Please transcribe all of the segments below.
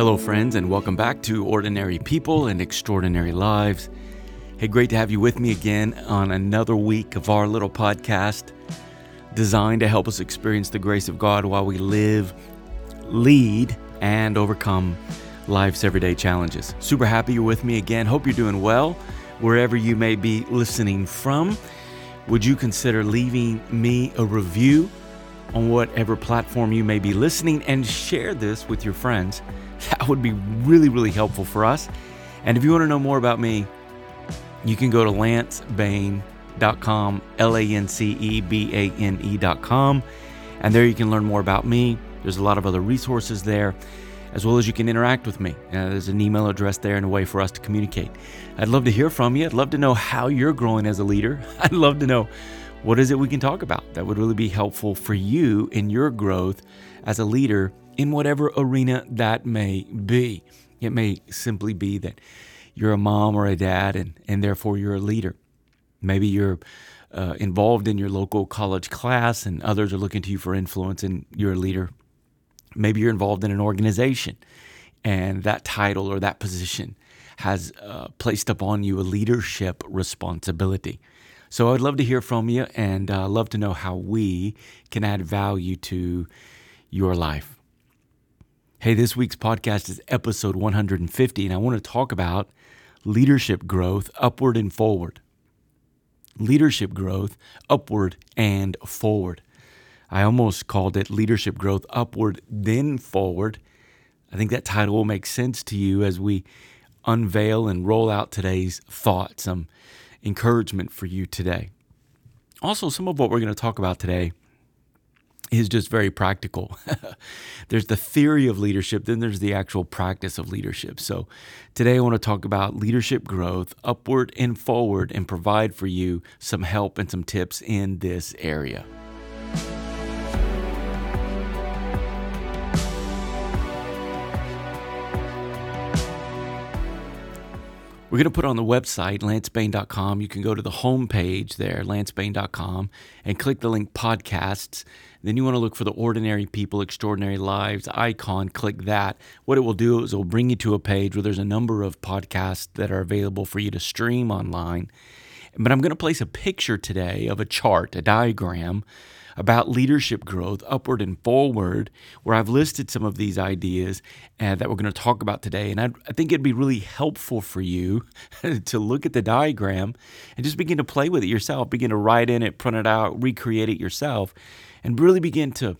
Hello, friends, and welcome back to Ordinary People and Extraordinary Lives. Hey, great to have you with me again on another week of our little podcast designed to help us experience the grace of God while we live, lead, and overcome life's everyday challenges. Super happy you're with me again. Hope you're doing well wherever you may be listening from. Would you consider leaving me a review on whatever platform you may be listening and share this with your friends? That would be really, really helpful for us. And if you want to know more about me, you can go to lancebane.com, L A N C E B A N E.com, and there you can learn more about me. There's a lot of other resources there, as well as you can interact with me. Uh, there's an email address there and a way for us to communicate. I'd love to hear from you. I'd love to know how you're growing as a leader. I'd love to know what is it we can talk about that would really be helpful for you in your growth as a leader in whatever arena that may be. It may simply be that you're a mom or a dad and, and therefore you're a leader. Maybe you're uh, involved in your local college class and others are looking to you for influence and you're a leader. Maybe you're involved in an organization and that title or that position has uh, placed upon you a leadership responsibility. So I'd love to hear from you and uh, love to know how we can add value to your life. Hey, this week's podcast is episode 150, and I want to talk about leadership growth upward and forward. Leadership growth upward and forward. I almost called it leadership growth upward, then forward. I think that title will make sense to you as we unveil and roll out today's thoughts, some encouragement for you today. Also, some of what we're going to talk about today is just very practical. there's the theory of leadership, then there's the actual practice of leadership. So today I want to talk about leadership growth, upward and forward, and provide for you some help and some tips in this area. We're going to put on the website, lancebane.com. You can go to the home page there, lancebane.com, and click the link podcasts. Then you want to look for the Ordinary People, Extraordinary Lives icon. Click that. What it will do is it will bring you to a page where there's a number of podcasts that are available for you to stream online. But I'm going to place a picture today of a chart, a diagram about leadership growth, upward and forward, where I've listed some of these ideas and that we're going to talk about today. And I, I think it'd be really helpful for you to look at the diagram and just begin to play with it yourself, begin to write in it, print it out, recreate it yourself, and really begin to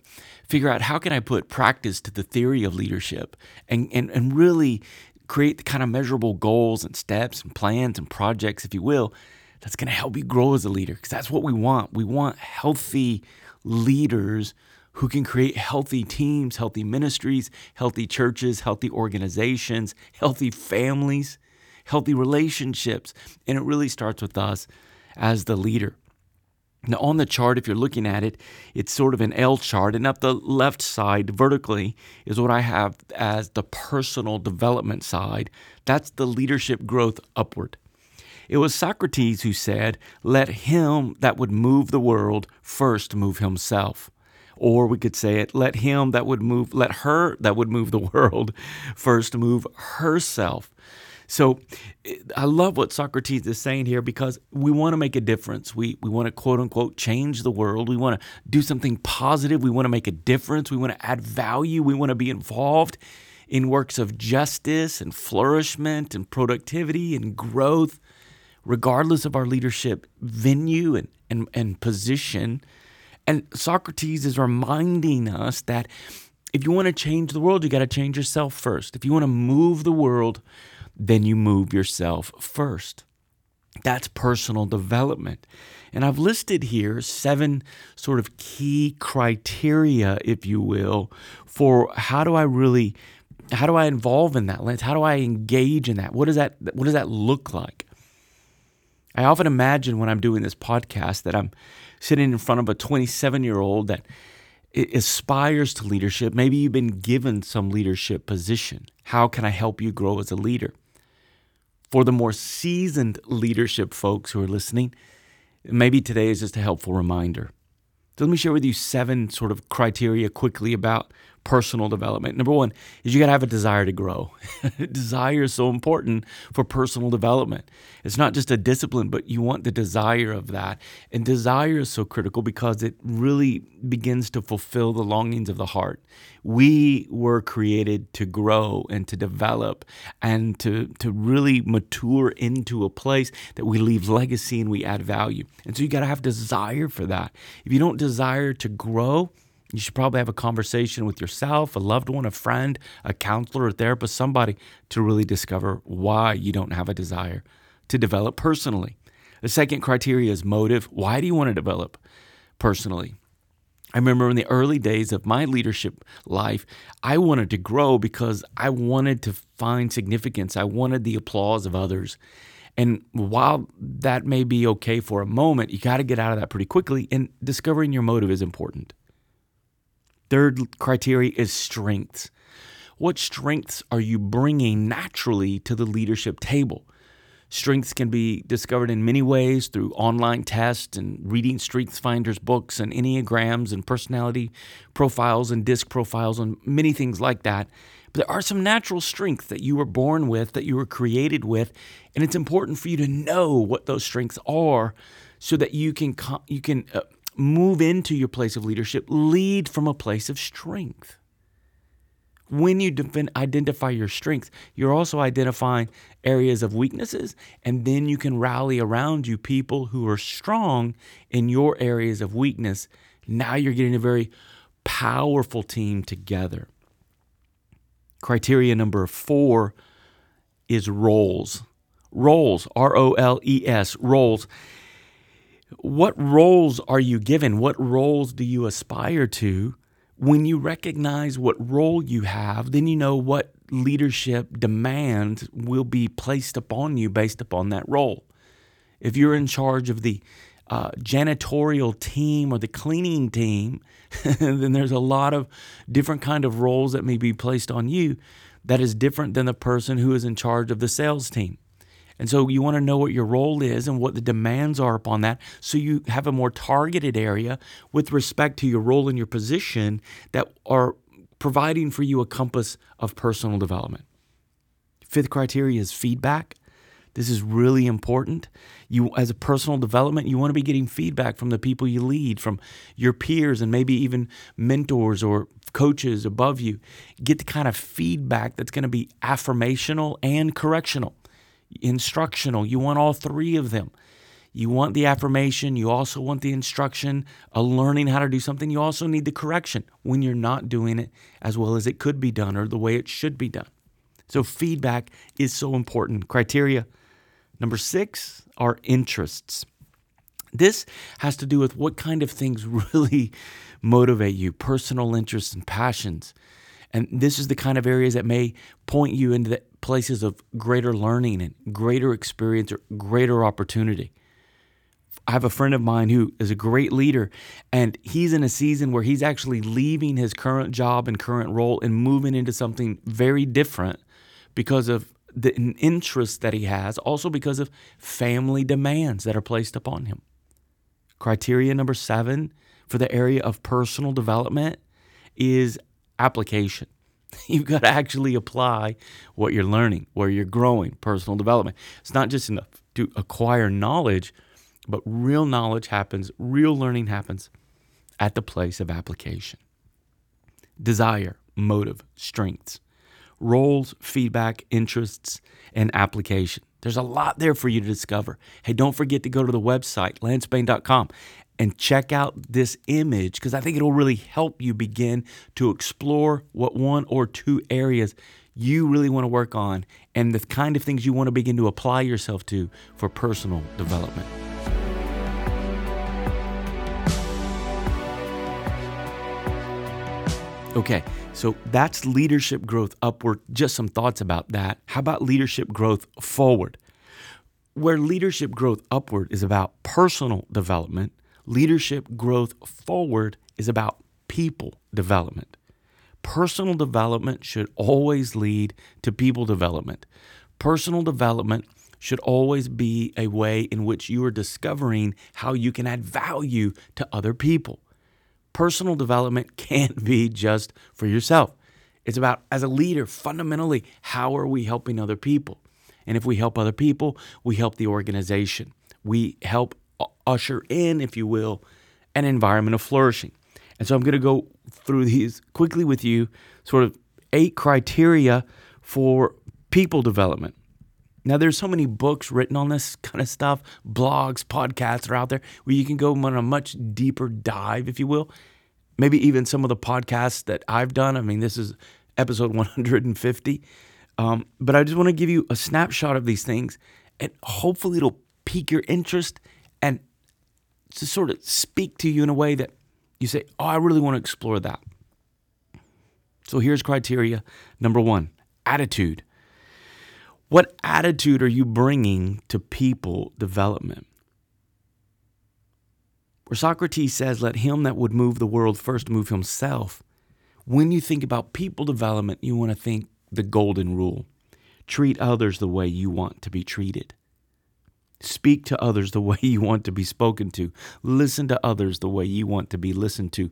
figure out how can I put practice to the theory of leadership and, and, and really create the kind of measurable goals and steps and plans and projects, if you will, that's going to help you grow as a leader because that's what we want. We want healthy leaders who can create healthy teams, healthy ministries, healthy churches, healthy organizations, healthy families, healthy relationships. And it really starts with us as the leader. Now, on the chart, if you're looking at it, it's sort of an L chart, and up the left side vertically is what I have as the personal development side. That's the leadership growth upward. It was Socrates who said, Let him that would move the world first move himself. Or we could say it, let him that would move, let her that would move the world first move herself. So I love what Socrates is saying here because we want to make a difference. We, we want to quote unquote change the world. We want to do something positive. We want to make a difference. We want to add value. We want to be involved in works of justice and flourishment and productivity and growth regardless of our leadership venue and, and, and position. And Socrates is reminding us that if you want to change the world, you got to change yourself first. If you want to move the world, then you move yourself first. That's personal development. And I've listed here seven sort of key criteria, if you will, for how do I really how do I involve in that lens? How do I engage in that? What does that what does that look like? I often imagine when I'm doing this podcast that I'm sitting in front of a 27 year old that aspires to leadership. Maybe you've been given some leadership position. How can I help you grow as a leader? For the more seasoned leadership folks who are listening, maybe today is just a helpful reminder. So let me share with you seven sort of criteria quickly about personal development. Number one is you got to have a desire to grow. desire is so important for personal development. It's not just a discipline, but you want the desire of that. And desire is so critical because it really begins to fulfill the longings of the heart. We were created to grow and to develop and to, to really mature into a place that we leave legacy and we add value. And so you got to have desire for that. If you don't desire to grow, you should probably have a conversation with yourself, a loved one, a friend, a counselor, a therapist, somebody to really discover why you don't have a desire to develop personally. The second criteria is motive. Why do you want to develop personally? I remember in the early days of my leadership life, I wanted to grow because I wanted to find significance. I wanted the applause of others. And while that may be okay for a moment, you got to get out of that pretty quickly. And discovering your motive is important. Third criteria is strengths. What strengths are you bringing naturally to the leadership table? Strengths can be discovered in many ways through online tests and reading Strengths Finders books and Enneagrams and personality profiles and disc profiles and many things like that. But there are some natural strengths that you were born with, that you were created with, and it's important for you to know what those strengths are so that you can you can uh, move into your place of leadership, lead from a place of strength. When you identify your strengths, you're also identifying areas of weaknesses, and then you can rally around you people who are strong in your areas of weakness. Now you're getting a very powerful team together. Criteria number four is roles. Roles, R O L E S, roles what roles are you given? What roles do you aspire to? When you recognize what role you have, then you know what leadership demands will be placed upon you based upon that role. If you're in charge of the uh, janitorial team or the cleaning team, then there's a lot of different kind of roles that may be placed on you that is different than the person who is in charge of the sales team. And so you want to know what your role is and what the demands are upon that so you have a more targeted area with respect to your role and your position that are providing for you a compass of personal development. Fifth criteria is feedback. This is really important. You as a personal development, you want to be getting feedback from the people you lead, from your peers and maybe even mentors or coaches above you. Get the kind of feedback that's going to be affirmational and correctional instructional. You want all three of them. You want the affirmation, you also want the instruction, a learning how to do something. You also need the correction when you're not doing it as well as it could be done or the way it should be done. So, feedback is so important. Criteria number six are interests. This has to do with what kind of things really motivate you, personal interests and passions. And this is the kind of areas that may point you into the places of greater learning and greater experience or greater opportunity. I have a friend of mine who is a great leader, and he's in a season where he's actually leaving his current job and current role and moving into something very different because of the interest that he has, also because of family demands that are placed upon him. Criteria number seven for the area of personal development is application. You've got to actually apply what you're learning, where you're growing, personal development. It's not just enough to acquire knowledge, but real knowledge happens, real learning happens at the place of application. Desire, motive, strengths, roles, feedback, interests, and application. There's a lot there for you to discover. Hey, don't forget to go to the website, lancebane.com, and check out this image because I think it'll really help you begin to explore what one or two areas you really want to work on and the kind of things you want to begin to apply yourself to for personal development. Okay, so that's leadership growth upward. Just some thoughts about that. How about leadership growth forward? Where leadership growth upward is about personal development, leadership growth forward is about people development. Personal development should always lead to people development. Personal development should always be a way in which you are discovering how you can add value to other people. personal development can't be just for yourself. It's about, as a leader, fundamentally, how are we helping other people? And if we help other people, we help the organization. We help usher in, if you will, an environment of flourishing. And so I'm going to go through these quickly with you, sort of eight criteria for people development. Now, there's so many books written on this kind of stuff, blogs, podcasts are out there where you can go on a much deeper dive, if you will. Maybe even some of the podcasts that I've done. I mean, this is episode 150. Um, but I just want to give you a snapshot of these things, and hopefully it'll pique your interest and to sort of speak to you in a way that you say, Oh, I really want to explore that. So here's criteria number one attitude. What attitude are you bringing to people development? Where Socrates says, Let him that would move the world first move himself. When you think about people development, you want to think the golden rule treat others the way you want to be treated. Speak to others the way you want to be spoken to. Listen to others the way you want to be listened to.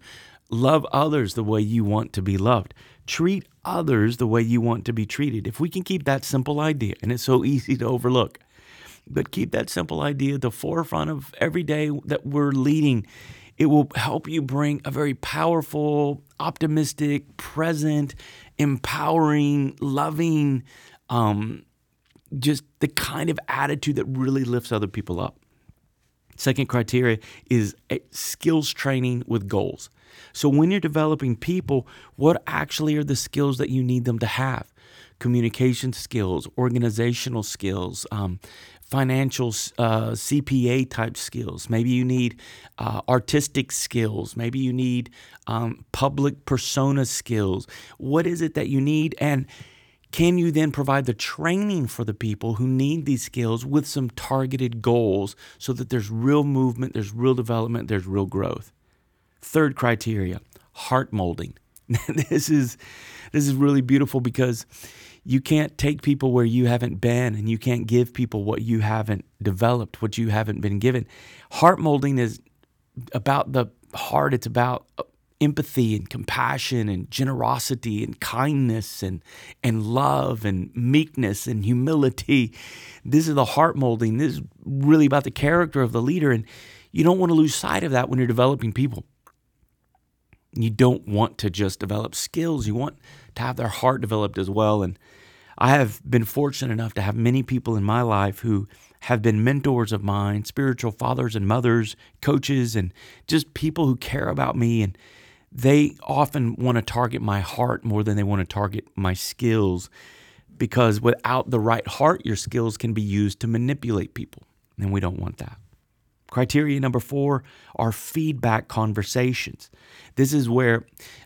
Love others the way you want to be loved. Treat others the way you want to be treated. If we can keep that simple idea, and it's so easy to overlook, but keep that simple idea at the forefront of every day that we're leading, it will help you bring a very powerful, optimistic, present, empowering, loving, um, just the kind of attitude that really lifts other people up. Second criteria is skills training with goals. So when you're developing people, what actually are the skills that you need them to have? Communication skills, organizational skills, um, financial uh, CPA type skills. Maybe you need uh, artistic skills. Maybe you need um, public persona skills. What is it that you need? And can you then provide the training for the people who need these skills with some targeted goals so that there's real movement, there's real development, there's real growth? Third criteria, heart molding. this is this is really beautiful because you can't take people where you haven't been and you can't give people what you haven't developed, what you haven't been given. Heart molding is about the heart, it's about empathy and compassion and generosity and kindness and and love and meekness and humility. This is the heart molding. This is really about the character of the leader and you don't want to lose sight of that when you're developing people. You don't want to just develop skills. You want to have their heart developed as well and I have been fortunate enough to have many people in my life who have been mentors of mine, spiritual fathers and mothers, coaches, and just people who care about me. And they often want to target my heart more than they want to target my skills because without the right heart, your skills can be used to manipulate people. And we don't want that. Criteria number four are feedback conversations. This is where,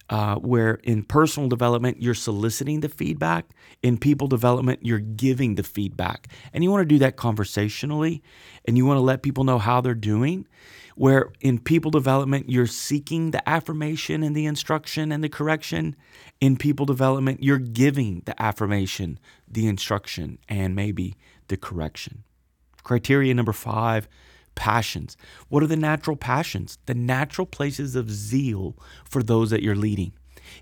uh, where in personal development you're soliciting the feedback. In people development you're giving the feedback, and you want to do that conversationally, and you want to let people know how they're doing where in people development, you're seeking the affirmation and the instruction and the correction. In people development, you're giving the affirmation, the instruction, and maybe the correction. Criteria number five passions. What are the natural passions? The natural places of zeal for those that you're leading.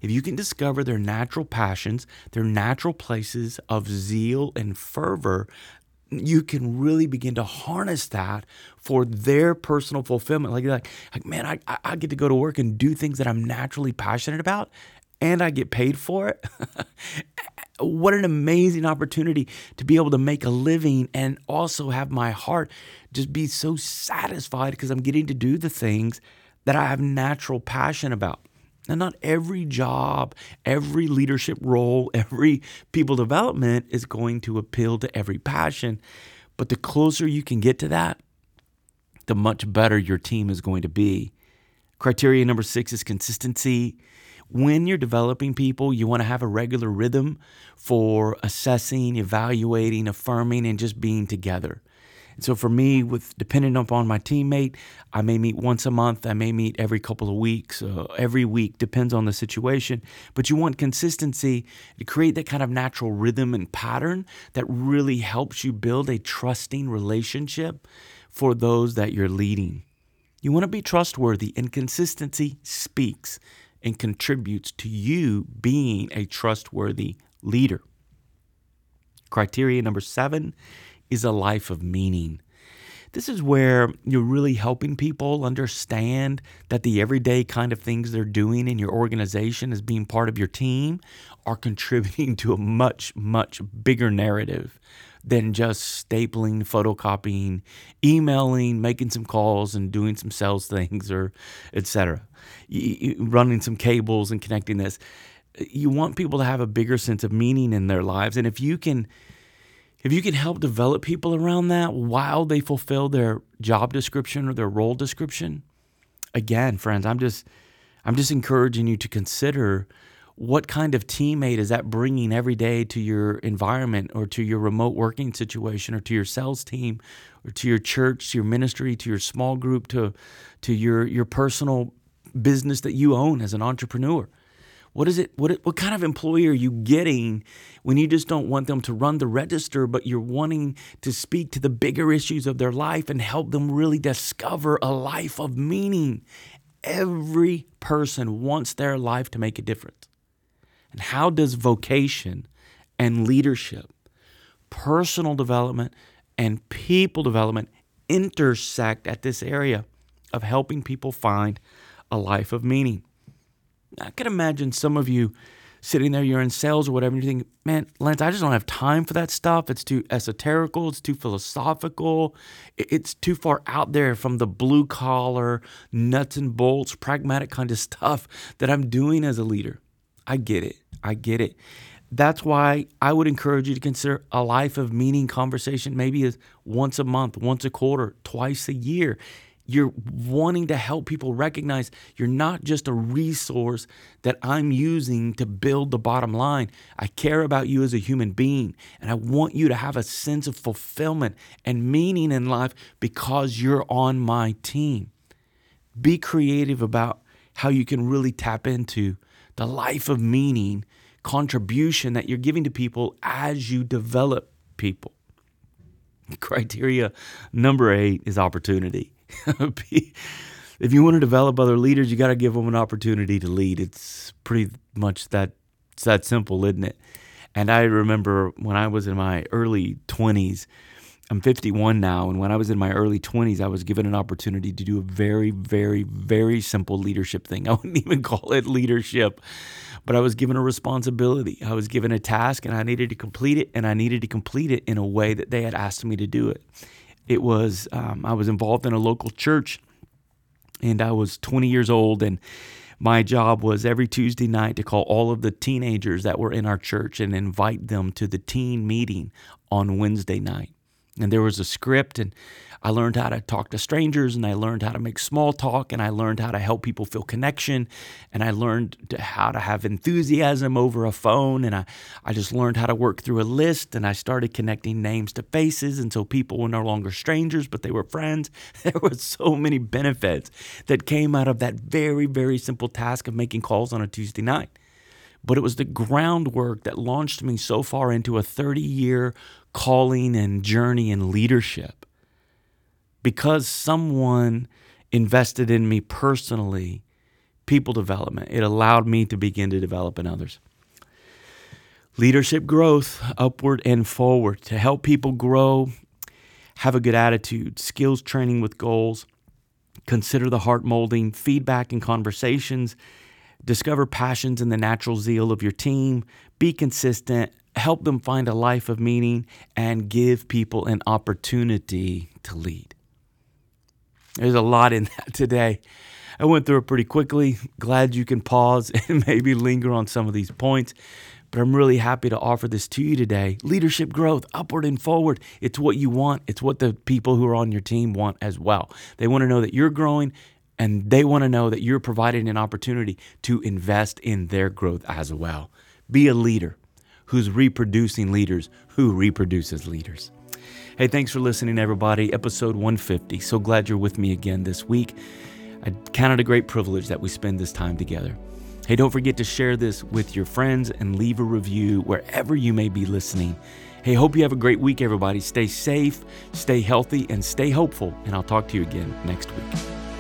If you can discover their natural passions, their natural places of zeal and fervor, you can really begin to harness that for their personal fulfillment. Like, like, like man, I, I get to go to work and do things that I'm naturally passionate about and I get paid for it. what an amazing opportunity to be able to make a living and also have my heart just be so satisfied because I'm getting to do the things that I have natural passion about. Now, not every job, every leadership role, every people development is going to appeal to every passion. But the closer you can get to that, the much better your team is going to be. Criteria number six is consistency. When you're developing people, you want to have a regular rhythm for assessing, evaluating, affirming, and just being together. And so for me, with depending upon my teammate, I may meet once a month. I may meet every couple of weeks, uh, every week, depends on the situation. But you want consistency to create that kind of natural rhythm and pattern that really helps you build a trusting relationship for those that you're leading. You want to be trustworthy, and consistency speaks and contributes to you being a trustworthy leader. Criteria number seven is a life of meaning. This is where you're really helping people understand that the everyday kind of things they're doing in your organization as being part of your team are contributing to a much, much bigger narrative than just stapling, photocopying, emailing, making some calls and doing some sales things or etc. Running some cables and connecting this. You want people to have a bigger sense of meaning in their lives and if you can if you can help develop people around that while they fulfill their job description or their role description, again, friends, I'm just I'm just encouraging you to consider what kind of teammate is that bringing every day to your environment or to your remote working situation or to your sales team or to your church, to your ministry, to your small group, to to your your personal business that you own as an entrepreneur. What is it what what kind of employee are you getting when you just don't want them to run the register but you're wanting to speak to the bigger issues of their life and help them really discover a life of meaning? Every person wants their life to make a difference. And how does vocation and leadership, personal development, and people development intersect at this area of helping people find a life of meaning? I can imagine some of you sitting there, you're in sales or whatever, and you're thinking, man, Lance, I just don't have time for that stuff. It's too esoterical, it's too philosophical, it's too far out there from the blue collar, nuts and bolts, pragmatic kind of stuff that I'm doing as a leader. I get it. I get it. That's why I would encourage you to consider a life of meaning conversation, maybe once a month, once a quarter, twice a year. You're wanting to help people recognize you're not just a resource that I'm using to build the bottom line. I care about you as a human being, and I want you to have a sense of fulfillment and meaning in life because you're on my team. Be creative about how you can really tap into the life of meaning contribution that you're giving to people as you develop people. Criteria number eight is opportunity. if you want to develop other leaders, you got to give them an opportunity to lead. It's pretty much that it's that simple, isn't it? And I remember when I was in my early 20s, I'm 51 now, and when I was in my early 20s, I was given an opportunity to do a very, very, very simple leadership thing. I wouldn't even call it leadership, but I was given a responsibility. I was given a task, and I needed to complete it, and I needed to complete it in a way that they had asked me to do it. It was um, I was involved in a local church, and I was 20 years old, and my job was every Tuesday night to call all of the teenagers that were in our church and invite them to the teen meeting on Wednesday night. And there was a script and I learned how to talk to strangers and I learned how to make small talk and I learned how to help people feel connection and I learned to how to have enthusiasm over a phone and I, I just learned how to work through a list and I started connecting names to faces and so people were no longer strangers but they were friends. There were so many benefits that came out of that very, very simple task of making calls on a Tuesday night but it was the groundwork that launched me so far into a 30 year calling and journey in leadership. Because someone invested in me personally, people development, it allowed me to begin to develop in others. Leadership growth, upward and forward, to help people grow, have a good attitude, skills training with goals, consider the heart molding, feedback and conversations, discover passions and the natural zeal of your team, be consistent, help them find a life of meaning, and give people an opportunity to lead. There's a lot in that today. I went through it pretty quickly. Glad you can pause and maybe linger on some of these points. But I'm really happy to offer this to you today. Leadership growth, upward and forward. It's what you want. It's what the people who are on your team want as well. They want to know that you're growing and they want to know that you're providing an opportunity to invest in their growth as well. Be a leader who's reproducing leaders who reproduces leaders. Hey, thanks for listening, everybody. Episode 150. So glad you're with me again this week. I count it a great privilege that we spend this time together. Hey, don't forget to share this with your friends and leave a review wherever you may be listening. Hey, hope you have a great week, everybody. Stay safe, stay healthy, and stay hopeful. And I'll talk to you again next week.